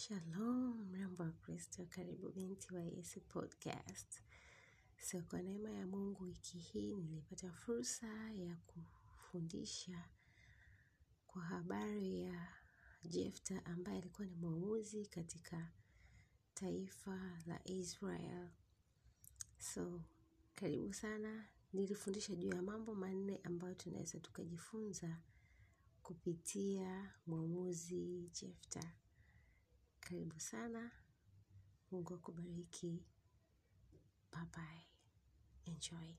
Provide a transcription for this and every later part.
Shalom, mrembo wa Kristo, karibu binti wa Yesu podcast. So kwa neema ya Mungu wiki hii nilipata fursa ya kufundisha kwa habari ya Jefta ambaye alikuwa ni mwamuzi katika taifa la Israel. So karibu sana, nilifundisha juu ya mambo manne ambayo tunaweza tukajifunza kupitia mwamuzi Jefta. Karibu sana. Mungu akubariki. Bye bye. Enjoy.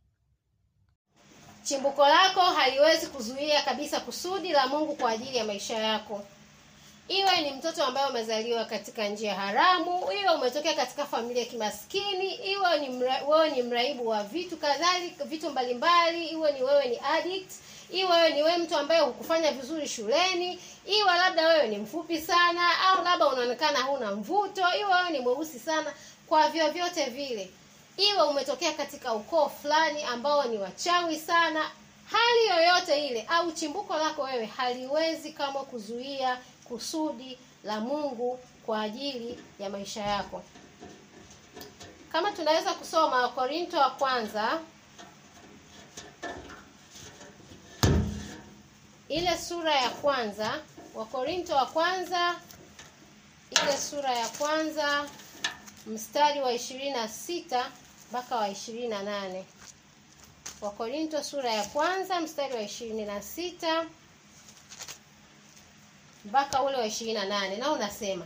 Chimbuko lako haliwezi kuzuia kabisa kusudi la Mungu kwa ajili ya maisha yako. Iwe ni mtoto ambaye umezaliwa katika njia haramu, iwe umetokea katika familia ya kimaskini, iwe ni mra, wewe ni mraibu wa vitu kadhalika, vitu mbalimbali, iwe ni wewe ni addict, iwe wewe ni wewe mtu ambaye hukufanya vizuri shuleni, iwe labda wewe ni mfupi sana au labda unaonekana huna mvuto, iwe wewe ni mweusi sana, kwa vyovyote vile. Iwe umetokea katika ukoo fulani ambao ni wachawi sana hali yoyote ile au chimbuko lako wewe haliwezi kama kuzuia kusudi la mungu kwa ajili ya maisha yako. Kama tunaweza kusoma wakorinto wa kwanza ile sura ya kwanza wakorinto wa kwanza ile sura ya kwanza mstari wa ishirini na sita mpaka wa ishirini na nane. Wakorinto sura ya kwanza mstari wa ishirini na sita mpaka ule wa ishirini na nane. Nao unasema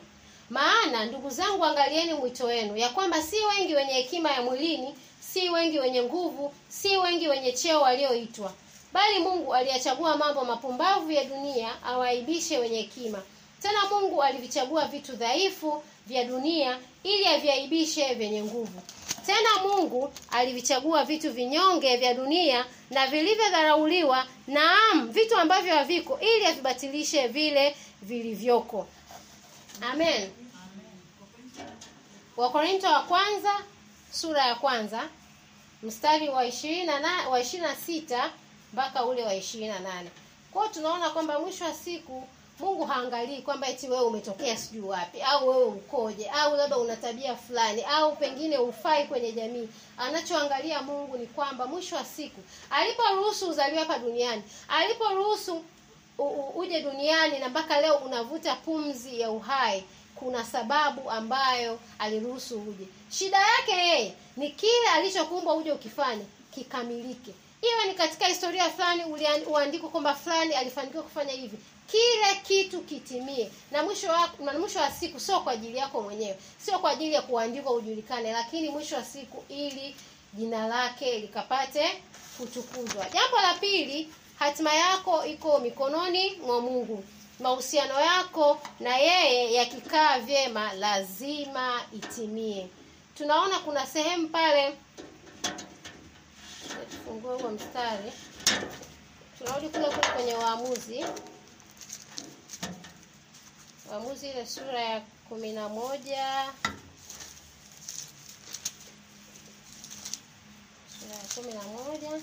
maana ndugu zangu angalieni mwito wenu ya kwamba si wengi wenye hekima ya mwilini si wengi wenye nguvu si wengi wenye cheo walioitwa. Bali mungu aliyachagua mambo mapumbavu ya dunia awaibishe wenye hekima. Tena mungu alivichagua vitu dhaifu vya dunia ili aviaibishe vyenye nguvu. Tena mungu alivichagua vitu vinyonge vya dunia na vilivyodharauliwa naam vitu ambavyo haviko ili avibatilishe vile vilivyoko. Amen. Wakorinto wa kwanza sura ya kwanza mstari wa ishirini na wa ishirini na sita mpaka ule wa ishirini na nane. Kwao tunaona kwamba mwisho wa siku mungu haangalii kwamba eti wewe umetokea sijui wapi au wewe ukoje au labda una tabia fulani au pengine ufai kwenye jamii. Anachoangalia mungu ni kwamba mwisho wa siku aliporuhusu uzaliwe hapa duniani aliporuhusu uje duniani na mpaka leo unavuta pumzi ya uhai kuna sababu ambayo aliruhusu uje. Shida yake yeye ni kile alichokumbwa uje ukifanye kikamilike. Iwe ni katika historia fulani uandikwa kwamba fulani alifanikiwa kufanya hivi kile kitu kitimie. Na mwisho wa, na mwisho wa siku sio kwa ajili yako mwenyewe sio kwa ajili ya kuandikwa ujulikane lakini mwisho wa siku ili jina lake likapate kutukuzwa. Jambo la pili hatima yako iko mikononi mwa mungu. Mahusiano yako na yeye yakikaa vyema lazima itimie. Tunaona kuna sehemu pale. Tufungue huo mstari. Tunarudi kule kule kwenye waamuzi. Waamuzi ile sura ya kumi na moja. Sura ya kumi na moja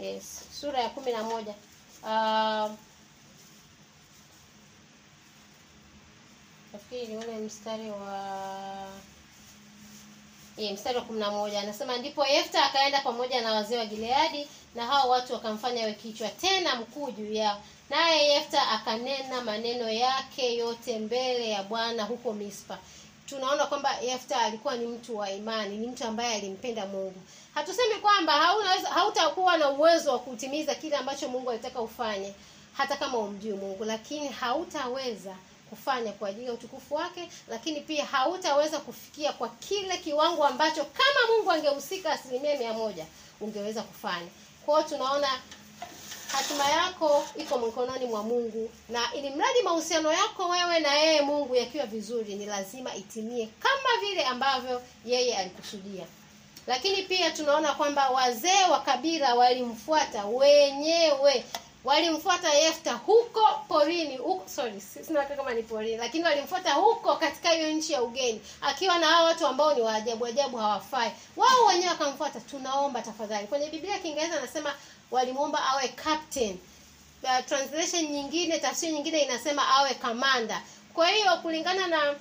yes. Sura ya kumi na moja. Uh, nafikiri ni ule mstari wa Ye, mstari wa kumi na moja. Anasema ndipo Yefta akaenda pamoja na wazee wa Gileadi na hao watu wakamfanya awe kichwa tena mkuu juu yao. Naye Yefta akanena maneno yake yote mbele ya Bwana huko Mispa tunaona kwamba Yefta alikuwa ni mtu wa imani ni mtu ambaye alimpenda Mungu. Hatusemi kwamba haunaweza hautakuwa na uwezo wa kutimiza kile ambacho Mungu alitaka ufanye hata kama umjui Mungu lakini hautaweza kufanya kwa ajili ya utukufu wake lakini pia hautaweza kufikia kwa kile kiwango ambacho kama mungu angehusika asilimia mia moja ungeweza kufanya. Kwao tunaona hatima yako iko mikononi mwa mungu. Na ili mradi mahusiano yako wewe na yeye mungu yakiwa vizuri ni lazima itimie kama vile ambavyo yeye alikusudia. Lakini pia tunaona kwamba wazee wa kabila walimfuata wenyewe walimfuata Yefta huko porini huko sorry sina kama ni porini lakini walimfuata huko katika hiyo nchi ya ugeni akiwa na hao watu ambao ni waajabu ajabu hawafai. Wao wenyewe wakamfuata tunaomba tafadhali. Kwenye Biblia ya Kiingereza anasema walimwomba awe captain. Uh, translation nyingine tafsiri nyingine inasema awe kamanda kwa hiyo kulingana na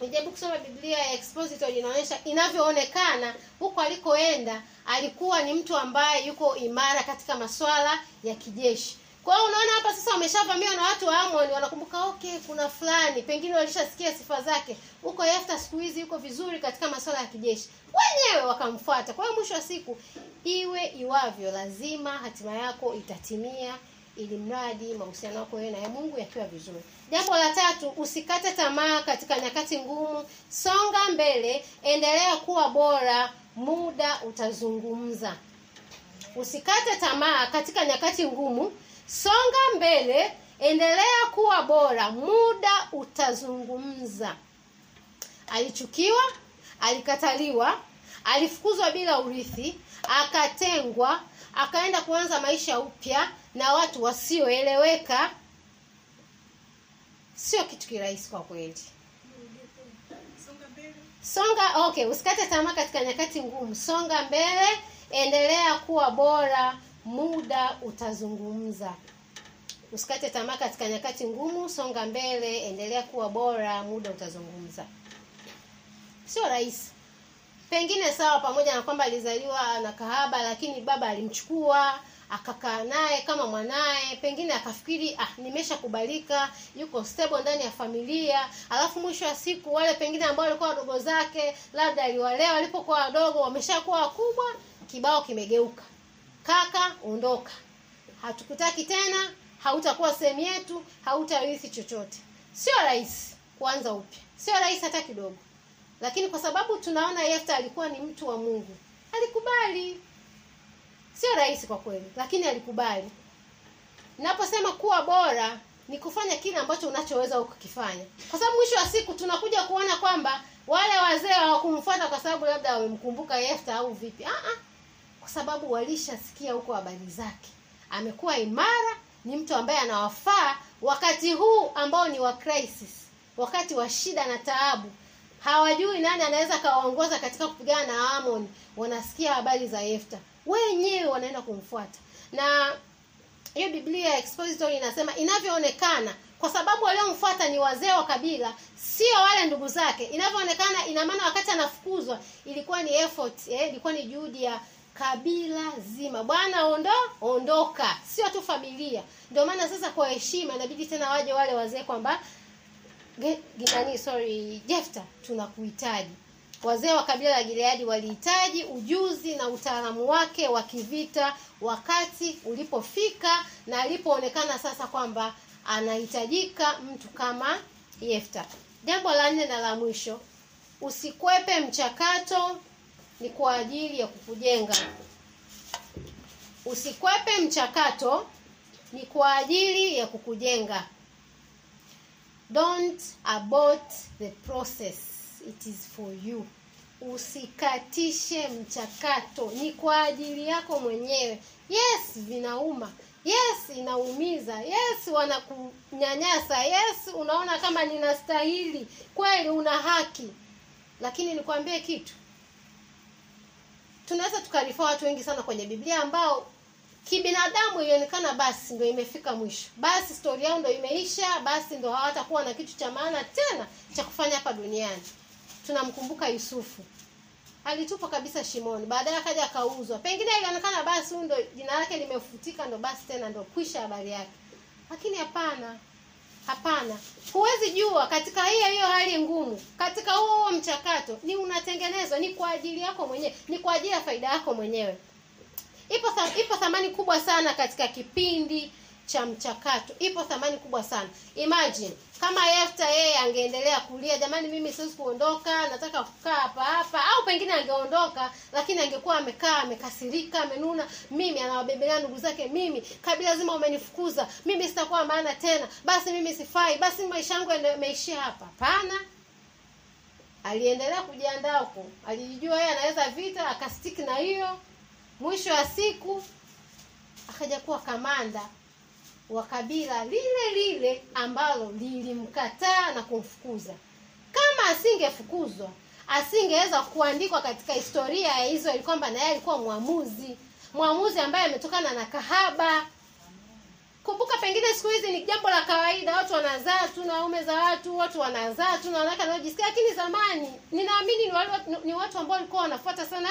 nijaribu kusoma biblia ya expositor inaonyesha inavyoonekana huko alikoenda alikuwa ni mtu ambaye yuko imara katika masuala ya kijeshi. Kwa hiyo unaona hapa sasa wameshavamiwa na watu wa amon wanakumbuka okay kuna fulani pengine walishasikia sifa zake. Huko yefta siku hizi yuko vizuri katika masuala ya kijeshi. Wenyewe wakamfuata. Kwa hiyo mwisho wa siku iwe iwavyo lazima hatima yako itatimia ili mradi mahusiano yako wewe na mungu yakiwa vizuri jambo la tatu usikate tamaa katika nyakati ngumu. Songa mbele endelea kuwa bora muda utazungumza. Usikate tamaa katika nyakati ngumu. Songa mbele endelea kuwa bora muda utazungumza. Alichukiwa alikataliwa alifukuzwa bila urithi akatengwa akaenda kuanza maisha upya na watu wasioeleweka sio kitu kirahisi kwa kweli. Songa okay usikate tamaa katika nyakati ngumu. Songa mbele endelea kuwa bora muda utazungumza. Usikate tamaa katika nyakati ngumu songa mbele endelea kuwa bora muda utazungumza. Sio rahisi pengine sawa pamoja na kwamba alizaliwa na kahaba lakini baba alimchukua akakaa naye kama mwanaye pengine akafikiri ah nimeshakubalika yuko stable ndani ya familia. Alafu mwisho wa siku wale pengine ambao walikuwa wadogo zake labda aliwalea walipokuwa wadogo wameshakuwa wakubwa kibao kimegeuka. Kaka ondoka. Hatukutaki tena hautakuwa sehemu yetu hautarithi chochote. Sio rahisi kuanza upya. Sio rahisi hata kidogo lakini kwa sababu tunaona Yefta alikuwa ni mtu wa Mungu alikubali. Sio rahisi kwa kweli lakini alikubali. Naposema kuwa bora ni kufanya kile ambacho unachoweza ukakifanya kwa sababu mwisho wa siku tunakuja kuona kwamba wale wazee hawakumfuata kwa sababu labda wamemkumbuka Yefta au vipi. Ah ah. Kwa sababu walishasikia huko habari zake. Amekuwa imara ni mtu ambaye anawafaa wakati huu ambao ni wa crisis wakati wa shida na taabu hawajui nani anaweza kawaongoza katika kupigana na Amon wanasikia habari za Yefta wenyewe wanaenda kumfuata. Na hiyo Biblia expository inasema inavyoonekana kwa sababu waliomfuata ni wazee wa kabila sio wale ndugu zake. Inavyoonekana ina maana wakati anafukuzwa ilikuwa ni effort eh, ilikuwa ni juhudi ya kabila zima. Bwana ondo ondoka. Sio tu familia. Ndio maana sasa kwa heshima inabidi tena waje wale wazee kwamba nani sorry Jefta tunakuhitaji. Wazee wa kabila la Gileadi walihitaji ujuzi na utaalamu wake wa kivita wakati ulipofika na alipoonekana sasa kwamba anahitajika mtu kama Yefta jambo la nne na la mwisho usikwepe mchakato ni kwa ajili ya kukujenga. Usikwepe mchakato ni kwa ajili ya kukujenga don't abort the process. It is for you. Usikatishe mchakato. Ni kwa ajili yako mwenyewe. Yes vinauma. Yes inaumiza. Yes wanakunyanyasa. Yes unaona kama ninastahili. Kweli una haki. Lakini nikwambie kitu. Tunaweza tukarifaa watu wengi sana kwenye biblia ambao kibinadamu ilionekana basi ndo imefika mwisho. Basi stori yao ndo imeisha basi ndo hawatakuwa na kitu cha maana tena cha kufanya hapa duniani. Tunamkumbuka yusufu. Alitupwa kabisa shimoni baadaye akaja akauzwa. Pengine ilionekana basi ndo jina lake limefutika ndo basi tena ndo kwisha habari yake. Lakini hapana hapana. Huwezi jua katika hiyo hiyo hali ngumu katika huo huo mchakato ni unatengenezwa ni kwa ajili yako mwenyewe ni kwa ajili ya faida yako mwenyewe ipo ipo thamani kubwa sana katika kipindi cha mchakato. Ipo thamani kubwa sana. Imagine kama Yefta yeye angeendelea kulia jamani mimi siwezi kuondoka nataka kukaa hapa hapa. Au pengine angeondoka lakini angekuwa amekaa amekasirika amenuna mimi anawabebelea ndugu zake mimi. Kabila zima umenifukuza mimi sitakuwa maana tena. Basi mimi sifai. Basi maisha yangu yameishia hapa. Hapana. Aliendelea kujiandaa huko. Alijijua yeye anaweza vita akastiki na hiyo mwisho wa siku akaja kuwa kamanda wa kabila lile lile ambalo lilimkataa na kumfukuza. Kama asingefukuzwa asingeweza kuandikwa katika historia ya Israeli kwamba naye alikuwa mwamuzi. Mwamuzi ambaye ametokana na kahaba. Kumbuka pengine siku hizi ni jambo la kawaida. Watu wanazaa tu na waume za watu watu wanazaa tu na wanawake wanaojisikia lakini zamani ninaamini ni, ni watu ambao walikuwa wanafuata sana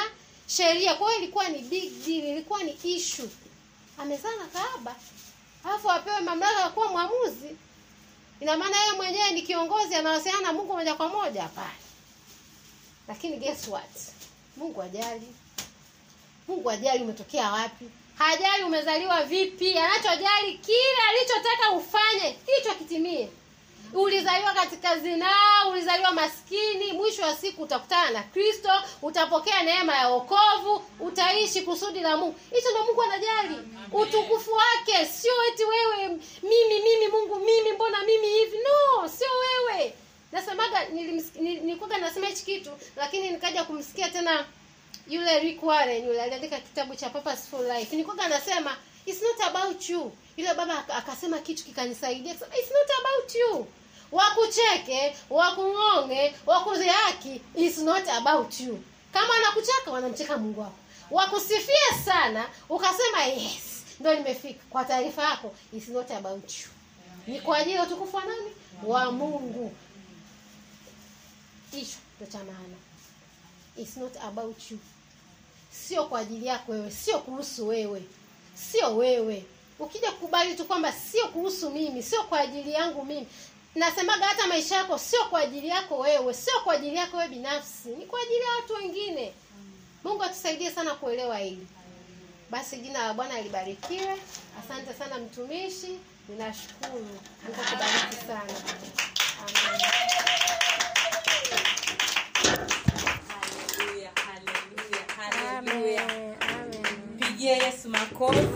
sheria kwa hiyo ilikuwa ni big deal ilikuwa ni issue. Amezaa na kahaba alafu apewe mamlaka ya kuwa mwamuzi. Ina maana yeye mwenyewe ni kiongozi anawasiliana na mungu moja kwa moja? Hapana. Lakini guess what? Mungu ajali mungu ajali umetokea wapi. Hajali umezaliwa vipi. Anachojali kile alichotaka ufanye hicho kitimie ulizaliwa katika zinaa ulizaliwa maskini mwisho wa siku utakutana na kristo utapokea neema ya wokovu utaishi kusudi la mungu. Hicho ndo mungu anajali. Utukufu wake sio eti wewe mimi mimi mungu mimi mbona mimi hivi? No sio wewe. Nasemaga nilikuwaga nasema hichi kitu lakini nikaja kumsikia tena yule Rick Warren yule aliandika kitabu cha Purposeful Life. Nilikuwa anasema it's not about you. Yule baba akasema kitu kikanisaidia. Akasema it's not about you. Wakucheke, wakung'onge, wakudhihaki it's not about you. Kama wanakucheka wanamcheka Mungu wako. Wakusifie sana ukasema yes, ndo nimefika. Kwa taarifa yako it's not about you. Ni kwa ajili ya utukufu wa nani? Wa Mungu. Hicho ndo cha maana. It's not about you sio kwa ajili yako wewe sio kuhusu wewe sio wewe. Ukija kukubali tu kwamba sio kuhusu mimi sio kwa ajili yangu mimi. Nasemaga hata maisha yako sio kwa ajili yako wewe sio kwa ajili yako wewe binafsi ni kwa ajili ya watu wengine. Mungu atusaidie sana kuelewa hili. Basi jina la bwana libarikiwe. Asante sana mtumishi. Ninashukuru. Mungu akubariki sana. Amen. Guia é uma couve.